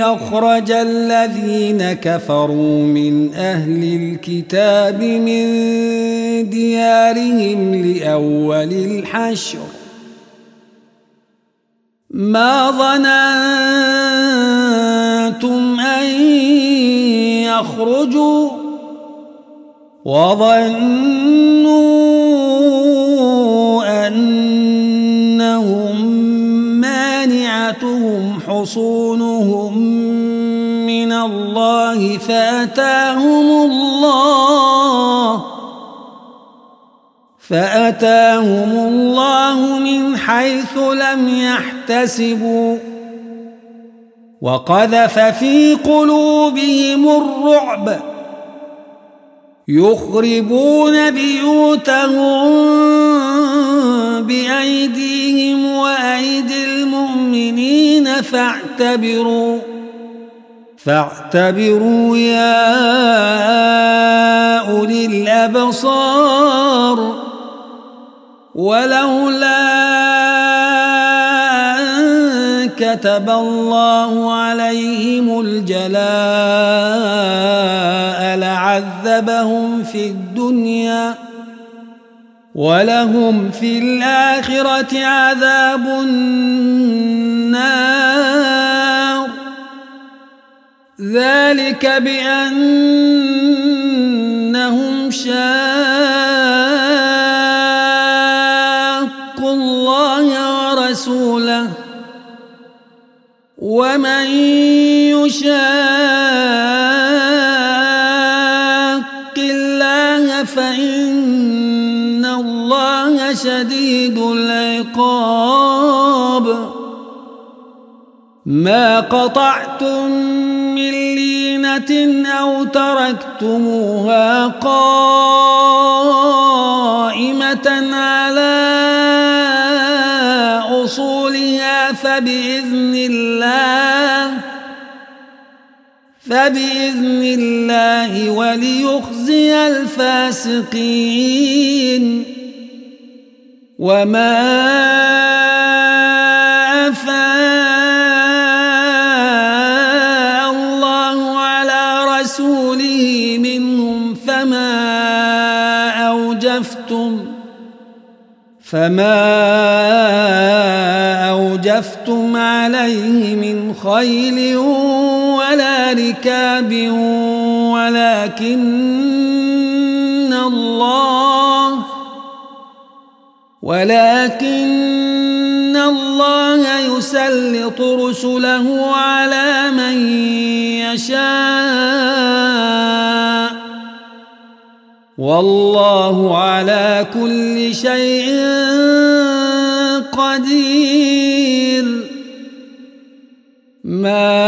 أخرج الذين كفروا من أهل الكتاب من ديارهم لأول الحشر. ما ظننتم أن يخرجوا وظنوا مانعتهم حصونهم من الله فأتاهم الله فأتاهم الله من حيث لم يحتسبوا وقذف في قلوبهم الرعب يخربون بيوتهم بأيديهم وأيدي المؤمنين فاعتبروا فاعتبروا يا أولي الأبصار. ولولا أن كتب الله عليهم الجلاء لعذبهم في الدنيا. ولهم في الآخرة عذاب النار. ذلك بأنهم شاقوا الله ورسوله. ومن يشاق شديد العقاب. ما قطعتم من لينة أو تركتموها قائمة على أصولها فبإذن الله فبإذن الله وليخزي الفاسقين. وما أفاء الله على رسوله منهم فما أوجفتم فما أوجفتم عليه من خيل ولا ركاب ولكن ولكن الله يسلط رسله على من يشاء. والله على كل شيء قدير. ما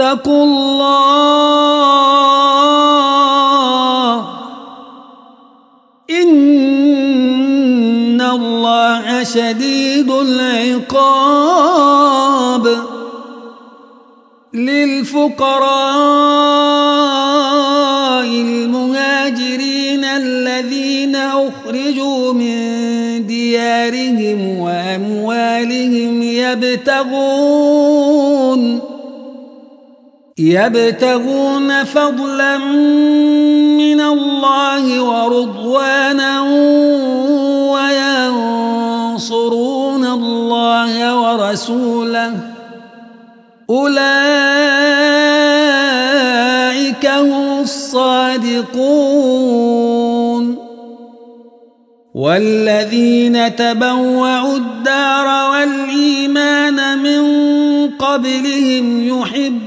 واتقوا الله. إن الله شديد العقاب. للفقراء المهاجرين الذين أخرجوا من ديارهم وأموالهم يبتغون يبتغون فضلا من الله ورضوانا وينصرون الله ورسوله. أولئك هم الصادقون. والذين تبوعوا الدار والإيمان من قبلهم يحبون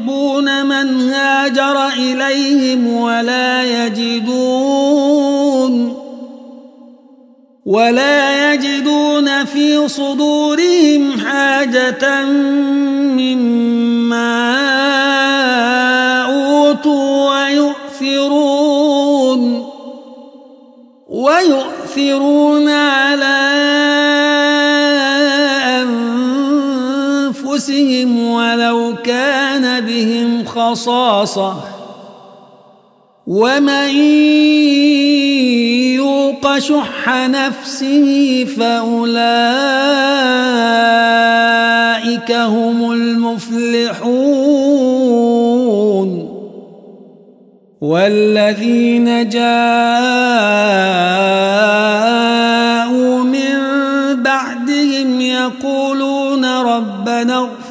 من هاجر إليهم ولا يجدون ولا يجدون في صدورهم حاجة مما أوتوا ويؤثرون ويؤثرون خصاصة ومن يوق شح نفسه فأولئك هم المفلحون. والذين جاءوا من بعدهم يقولون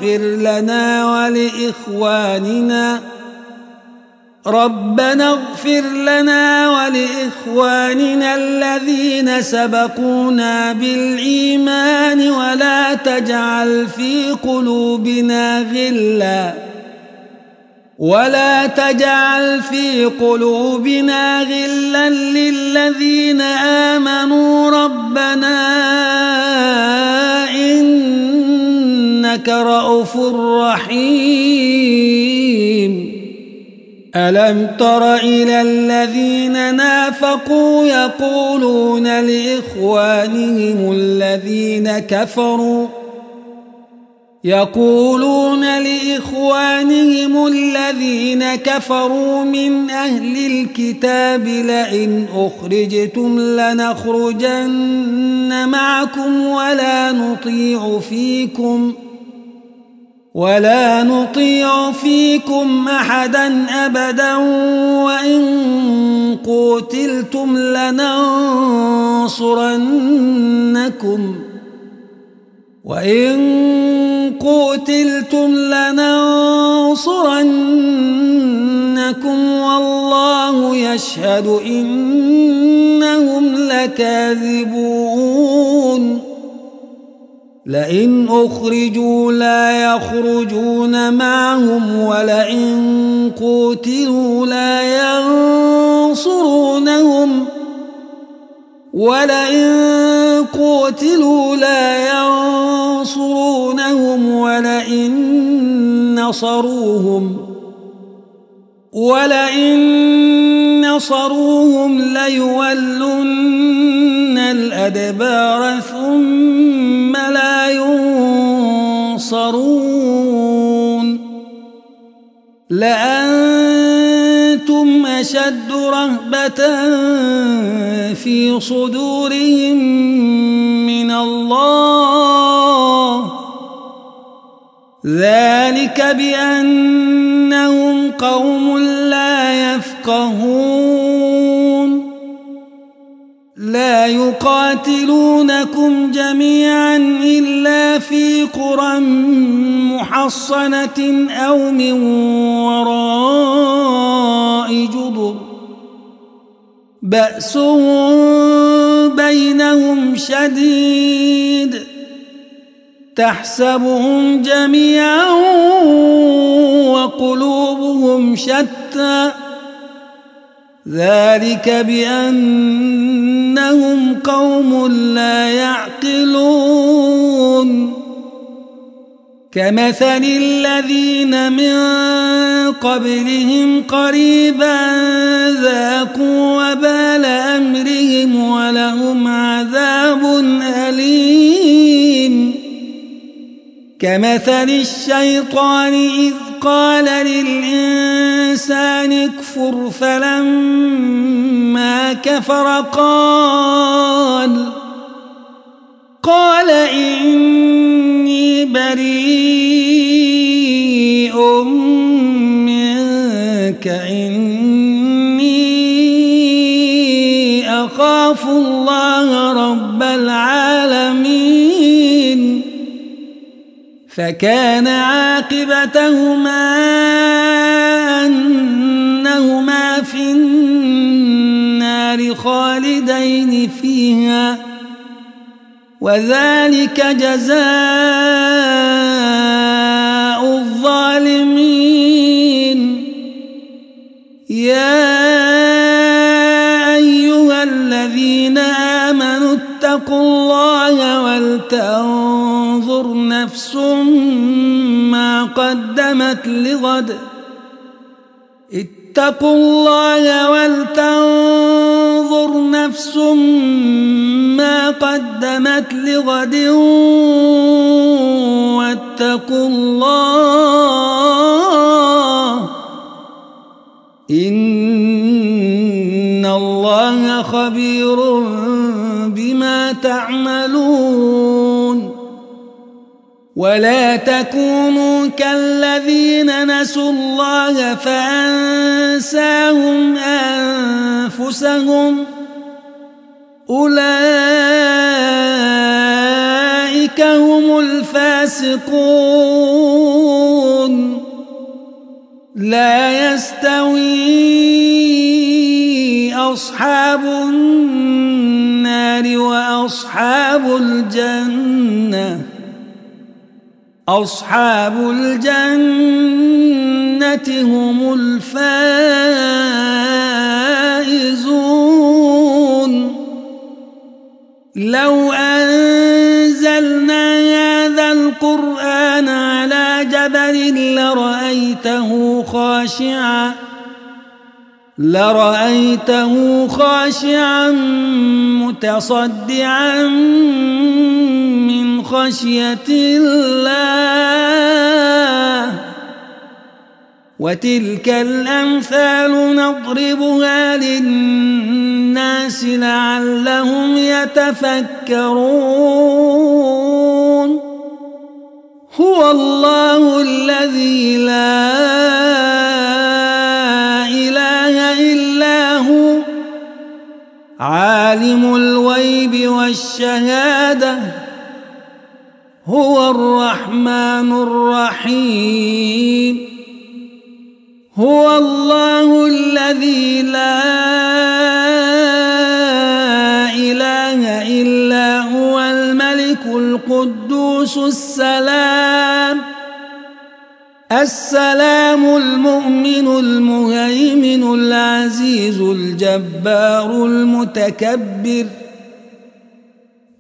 ربنا اغفر لنا ولإخواننا. ربنا اغفر لنا ولإخواننا الذين سبقونا بالإيمان ولا تجعل في قلوبنا غلا. ولا تجعل في قلوبنا غلا للذين آمنوا. ربنا إنك رؤوف رحيم. ألم تر إلى الذين نافقوا يقولون لإخوانهم الذين كفروا يقولون لإخوانهم الذين كفروا من أهل الكتاب لئن أخرجتم لنخرجن معكم ولا نطيع فيكم ولا نطيع فيكم أحدا أبدا وإن قتلتم لننصرنكم وإن قتلتم لننصرنكم والله يشهد إنهم لكاذبون. لئن أخرجوا لا يخرجون معهم ولئن قتلوا لا ينصرونهم ولئن قتلوا لا ينصرونهم ولئن نصروهم ولئن نصروهم ليولن الأدبار ثم ينصرون لأنتم أشد رهبة في صدورهم من الله. ذلك بأنهم قوم لا يفقهون. يقاتلونكم جميعا إلا في قرى محصنة أو من وراء جدر بأسهم بينهم شديد. تحسبهم جميعا وقلوبهم شتى. ذلك بأنهم قوم لا يعقلون. كمثل الذين من قبلهم قريبا ذاقوا وبال أمرهم ولهم عذاب أليم. كمثل الشيطان إذ قال للإنسان اكفر فلما كفر قال قال إني بريء من منك إني أخاف الله فكان عاقبتهما أنهما في النار خالدين فيها وذلك جزاء الظالمين. يا أيها الذين آمنوا اتقوا الله ولتنظر نفس ما قدمت لغد. اتقوا الله ولتنظر نفس ما قدمت لغد. واتقوا الله. إن الله خبير بما تعملون. ولا تكونوا كالذين نسوا الله فأنساهم أنفسهم أولئك هم الفاسقون لا يستوي أصحاب النار وأصحاب الجنة أصحاب الجنة هم الفائزون. لو أنزلنا هذا القرآن على جبل لرأيته خاشعا لرأيته خاشعا متصدعا من خشية الله. وتلك الأمثال نضربها للناس لعلهم يتفكرون. هو الله هو الرحمن الرحيم. هو الله الذي لا إله إلا هو الملك القدوس السلام. السلام المؤمن المهيمن العزيز الجبار المتكبر.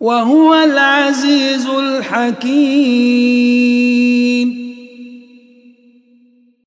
وهو العزيز الحكيم.